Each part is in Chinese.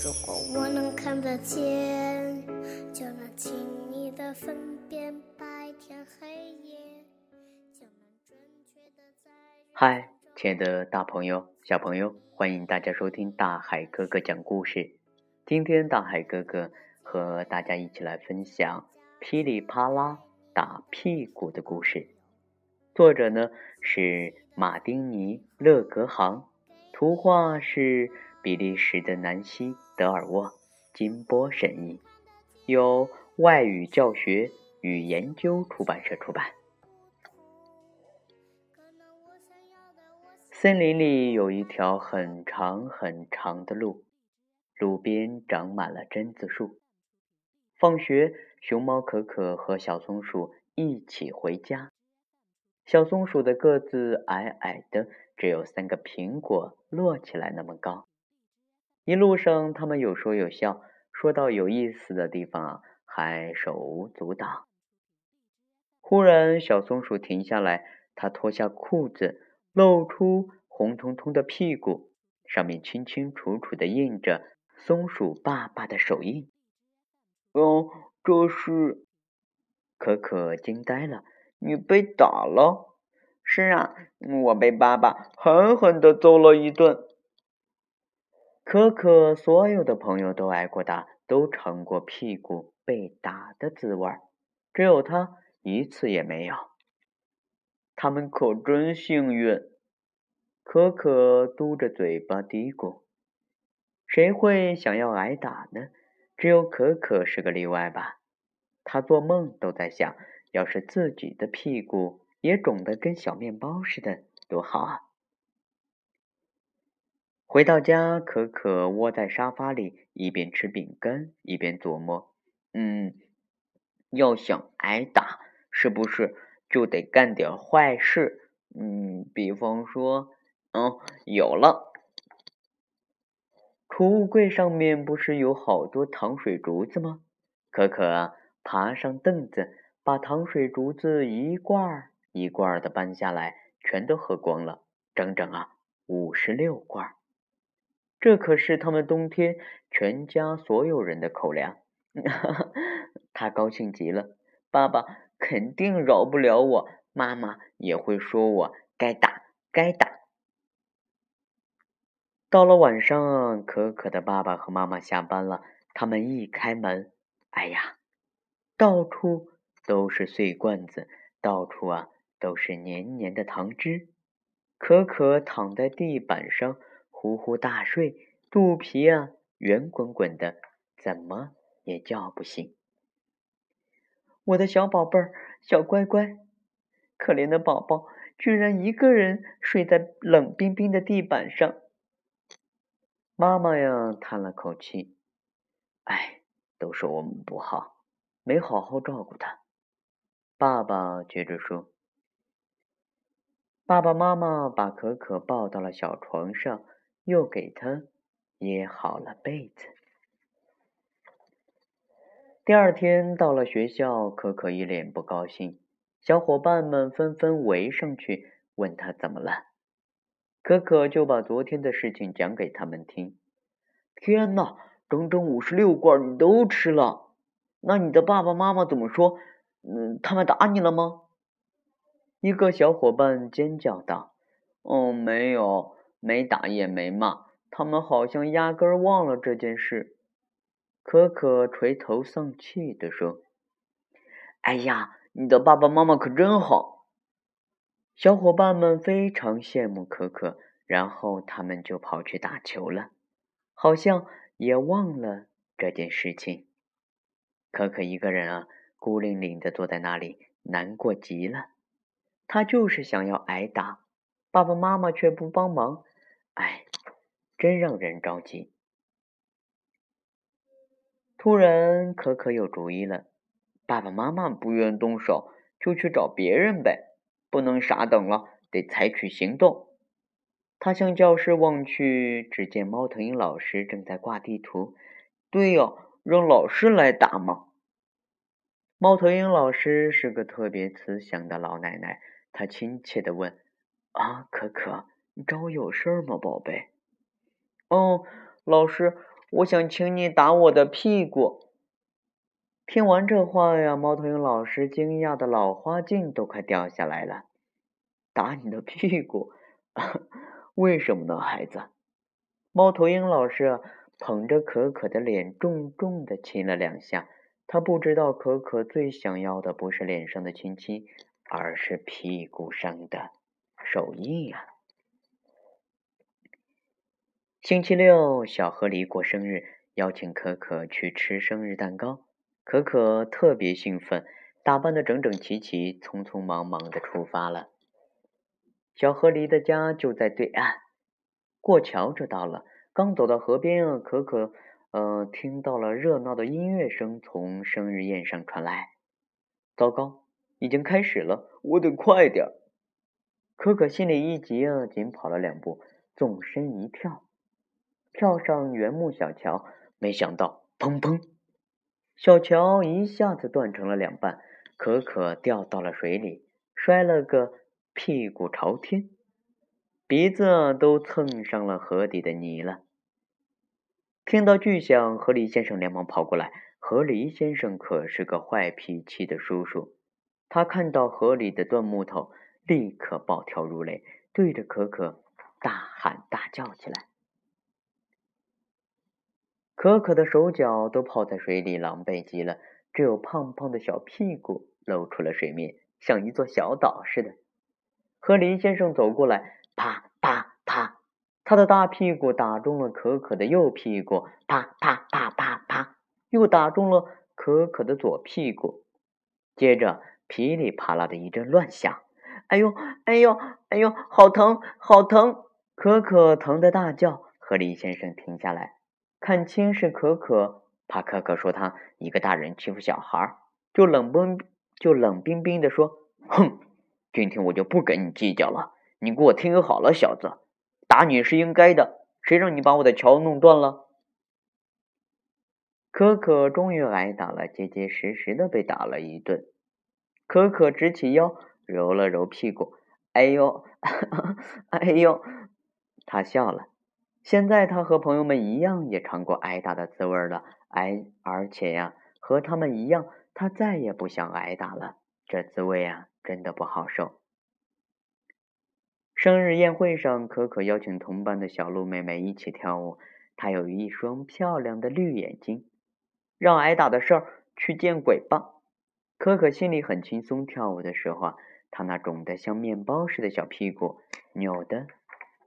如果我能看得见，就能轻易的分辨白天黑夜，嗨，亲爱的大朋友、小朋友，欢迎大家收听大海哥哥讲故事。今天大海哥哥和大家一起来分享噼里啪啦打屁股的故事。作者呢是马丁尼·勒格杭，图画是比利时的南希。德尔沃金波审译，由外语教学与研究出版社出版。森林里有一条很长很长的路，路边长满了榛子树。放学，熊猫可可和小松鼠一起回家。小松鼠的个子矮矮的，只有三个苹果摞起来那么高。一路上，他们有说有笑，说到有意思的地方，还手舞足蹈。忽然，小松鼠停下来，它脱下裤子，露出红彤彤的屁股，上面清清楚楚的印着松鼠爸爸的手印。哦，这是……可可惊呆了。你被打了？是啊，我被爸爸狠狠的揍了一顿。可可所有的朋友都挨过打，都尝过屁股被打的滋味儿只有他一次也没有。他们可真幸运。可可嘟着嘴巴嘀咕：“谁会想要挨打呢？只有可可是个例外吧。他做梦都在想，要是自己的屁股也肿得跟小面包似的，多好啊！”回到家，可可窝在沙发里，一边吃饼干，一边琢磨：“嗯，要想挨打，是不是就得干点坏事？嗯，比方说，嗯，有了，储物柜上面不是有好多糖水竹子吗？可可爬上凳子，把糖水竹子一罐一罐的搬下来，全都喝光了，整整啊五十六罐。”这可是他们冬天全家所有人的口粮，他高兴极了。爸爸肯定饶不了我，妈妈也会说我该打该打。到了晚上，可可的爸爸和妈妈下班了，他们一开门，哎呀，到处都是碎罐子，到处啊都是黏黏的糖汁。可可躺在地板上。呼呼大睡，肚皮啊圆滚滚的，怎么也叫不醒。我的小宝贝儿，小乖乖，可怜的宝宝，居然一个人睡在冷冰冰的地板上。妈妈呀叹了口气，哎，都是我们不好，没好好照顾他。爸爸接着说，爸爸妈妈把可可抱到了小床上。又给他掖好了被子。第二天到了学校，可可一脸不高兴，小伙伴们纷纷围上去问他怎么了。可可就把昨天的事情讲给他们听。天哪，整整五十六罐你都吃了？那你的爸爸妈妈怎么说？嗯，他们打你了吗？一个小伙伴尖叫道：“哦，没有。”没打也没骂，他们好像压根儿忘了这件事。可可垂头丧气地说：“哎呀，你的爸爸妈妈可真好。”小伙伴们非常羡慕可可，然后他们就跑去打球了，好像也忘了这件事情。可可一个人啊，孤零零的坐在那里，难过极了。他就是想要挨打，爸爸妈妈却不帮忙。哎，真让人着急。突然，可可有主意了：爸爸妈妈不愿动手，就去找别人呗，不能傻等了，得采取行动。他向教室望去，只见猫头鹰老师正在挂地图。对呀，让老师来打嘛。猫头鹰老师是个特别慈祥的老奶奶，她亲切的问：“啊，可可。”找我有事吗，宝贝？哦，老师，我想请你打我的屁股。听完这话呀，猫头鹰老师惊讶的老花镜都快掉下来了。打你的屁股？为什么呢，孩子？猫头鹰老师捧着可可的脸，重重的亲了两下。他不知道可可最想要的不是脸上的亲亲，而是屁股上的手印呀。星期六，小河狸过生日，邀请可可去吃生日蛋糕。可可特别兴奋，打扮的整整齐齐，匆匆忙忙的出发了。小河狸的家就在对岸，过桥就到了。刚走到河边啊，可可呃听到了热闹的音乐声从生日宴上传来。糟糕，已经开始了，我得快点。可可心里一急啊，紧跑了两步，纵身一跳。跳上原木小桥，没想到，砰砰，小桥一下子断成了两半，可可掉到了水里，摔了个屁股朝天，鼻子都蹭上了河底的泥了。听到巨响，河狸先生连忙跑过来。河狸先生可是个坏脾气的叔叔，他看到河里的断木头，立刻暴跳如雷，对着可可大喊大叫起来。可可的手脚都泡在水里，狼狈极了，只有胖胖的小屁股露出了水面，像一座小岛似的。和林先生走过来，啪啪啪，他的大屁股打中了可可的右屁股，啪啪啪啪啪，又打中了可可的左屁股。接着噼里啪啦的一阵乱响，哎呦哎呦哎呦，好疼好疼！可可疼得大叫。和林先生停下来。看清是可可，怕可可说他一个大人欺负小孩，就冷冰就冷冰冰的说：“哼，今天我就不跟你计较了。你给我听好了，小子，打你是应该的。谁让你把我的桥弄断了？”可可终于挨打了，结结实实的被打了一顿。可可直起腰，揉了揉屁股，哎呦，哎呦，他笑了。现在他和朋友们一样，也尝过挨打的滋味了。挨，而且呀，和他们一样，他再也不想挨打了。这滋味啊，真的不好受。生日宴会上，可可邀请同班的小鹿妹妹一起跳舞。她有一双漂亮的绿眼睛。让挨打的事儿去见鬼吧！可可心里很轻松。跳舞的时候啊，她那肿得像面包似的小屁股扭得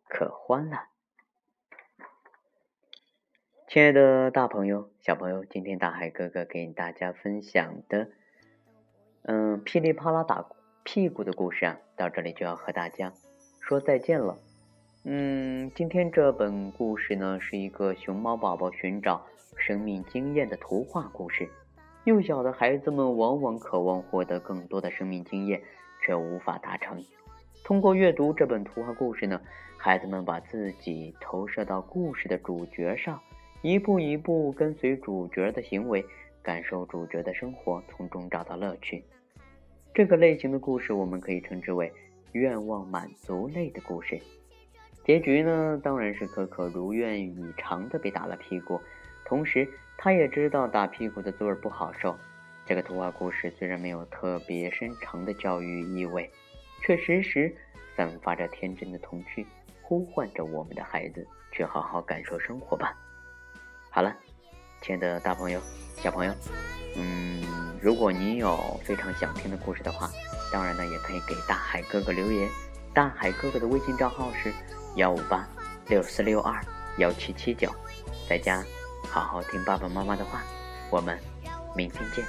可欢了。亲爱的大朋友、小朋友，今天大海哥哥给大家分享的，嗯，噼里啪啦打屁股的故事啊，到这里就要和大家说再见了。嗯，今天这本故事呢，是一个熊猫宝宝寻找生命经验的图画故事。幼小的孩子们往往渴望获得更多的生命经验，却无法达成。通过阅读这本图画故事呢，孩子们把自己投射到故事的主角上。一步一步跟随主角的行为，感受主角的生活，从中找到乐趣。这个类型的故事，我们可以称之为愿望满足类的故事。结局呢，当然是可可如愿以偿的被打了屁股，同时他也知道打屁股的滋味不好受。这个图画故事虽然没有特别深长的教育意味，却时时散发着天真的童趣，呼唤着我们的孩子去好好感受生活吧。好了，亲爱的大朋友、小朋友，嗯，如果你有非常想听的故事的话，当然呢也可以给大海哥哥留言。大海哥哥的微信账号是幺五八六四六二幺七七九，在家好好听爸爸妈妈的话。我们明天见。